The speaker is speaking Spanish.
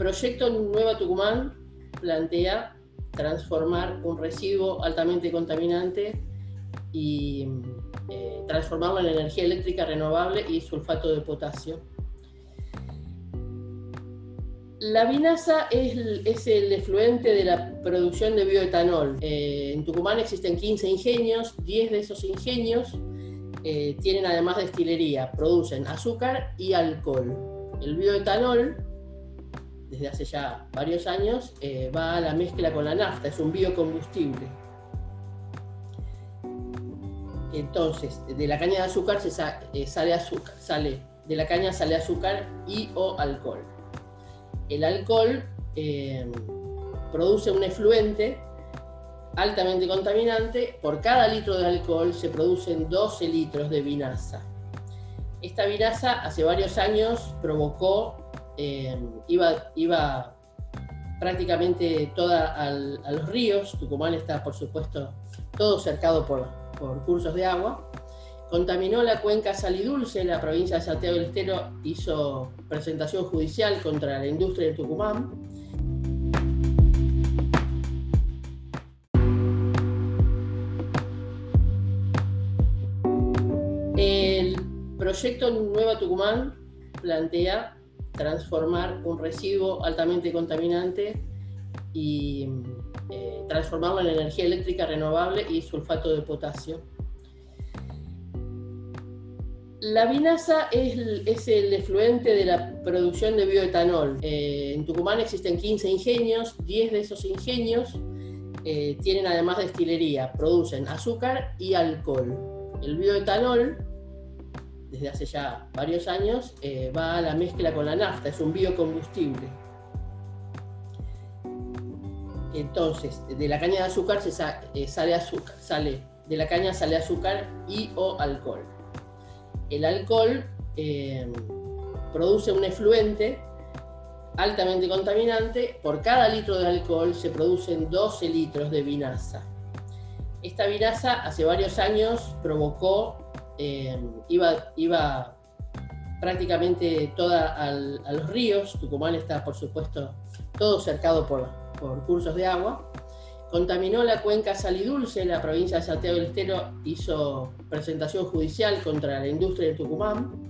proyecto Nueva Tucumán plantea transformar un residuo altamente contaminante y eh, transformarlo en energía eléctrica renovable y sulfato de potasio. La vinaza es, el efluente de la producción de bioetanol. Eh, en Tucumán existen 15 ingenios, 10 de esos ingenios eh, tienen además destilería, producen azúcar y alcohol. El bioetanol, desde hace ya varios años, eh, va a la mezcla con la nafta, es un biocombustible. Entonces, de la caña de azúcar se sale azúcar, sale, de la caña sale azúcar y o alcohol el alcohol eh, produce un efluente altamente contaminante. Por cada litro de alcohol se producen 12 litros de vinaza. Esta vinaza hace varios años provocó, eh, iba, iba, prácticamente toda a los ríos. Tucumán está, por supuesto, todo cercado por, por cursos de agua contaminó la cuenca Salidulce, la provincia de Santiago del Estero hizo presentación judicial contra la industria de Tucumán. El proyecto Nueva Tucumán plantea transformar un residuo altamente contaminante y eh, transformarlo en energía eléctrica renovable y sulfato de potasio la vinaza es, el efluente de la producción de bioetanol. Eh, en Tucumán existen 15 ingenios, 10 de esos ingenios eh, tienen además destilería, producen azúcar y alcohol. El bioetanol, desde hace ya varios años, eh, va a la mezcla con la nafta, es un biocombustible. Entonces, de la caña de azúcar se sale azúcar, sale, de la caña sale azúcar y o alcohol el alcohol eh, produce un efluente altamente contaminante. Por cada litro de alcohol se producen 12 litros de vinaza. Esta vinaza hace varios años provocó, eh, iba, iba, prácticamente toda a los ríos. Tucumán está, por supuesto, todo cercado por, por cursos de agua contaminó la cuenca Salidulce, la provincia de Santiago del Estero hizo presentación judicial contra la industria de Tucumán.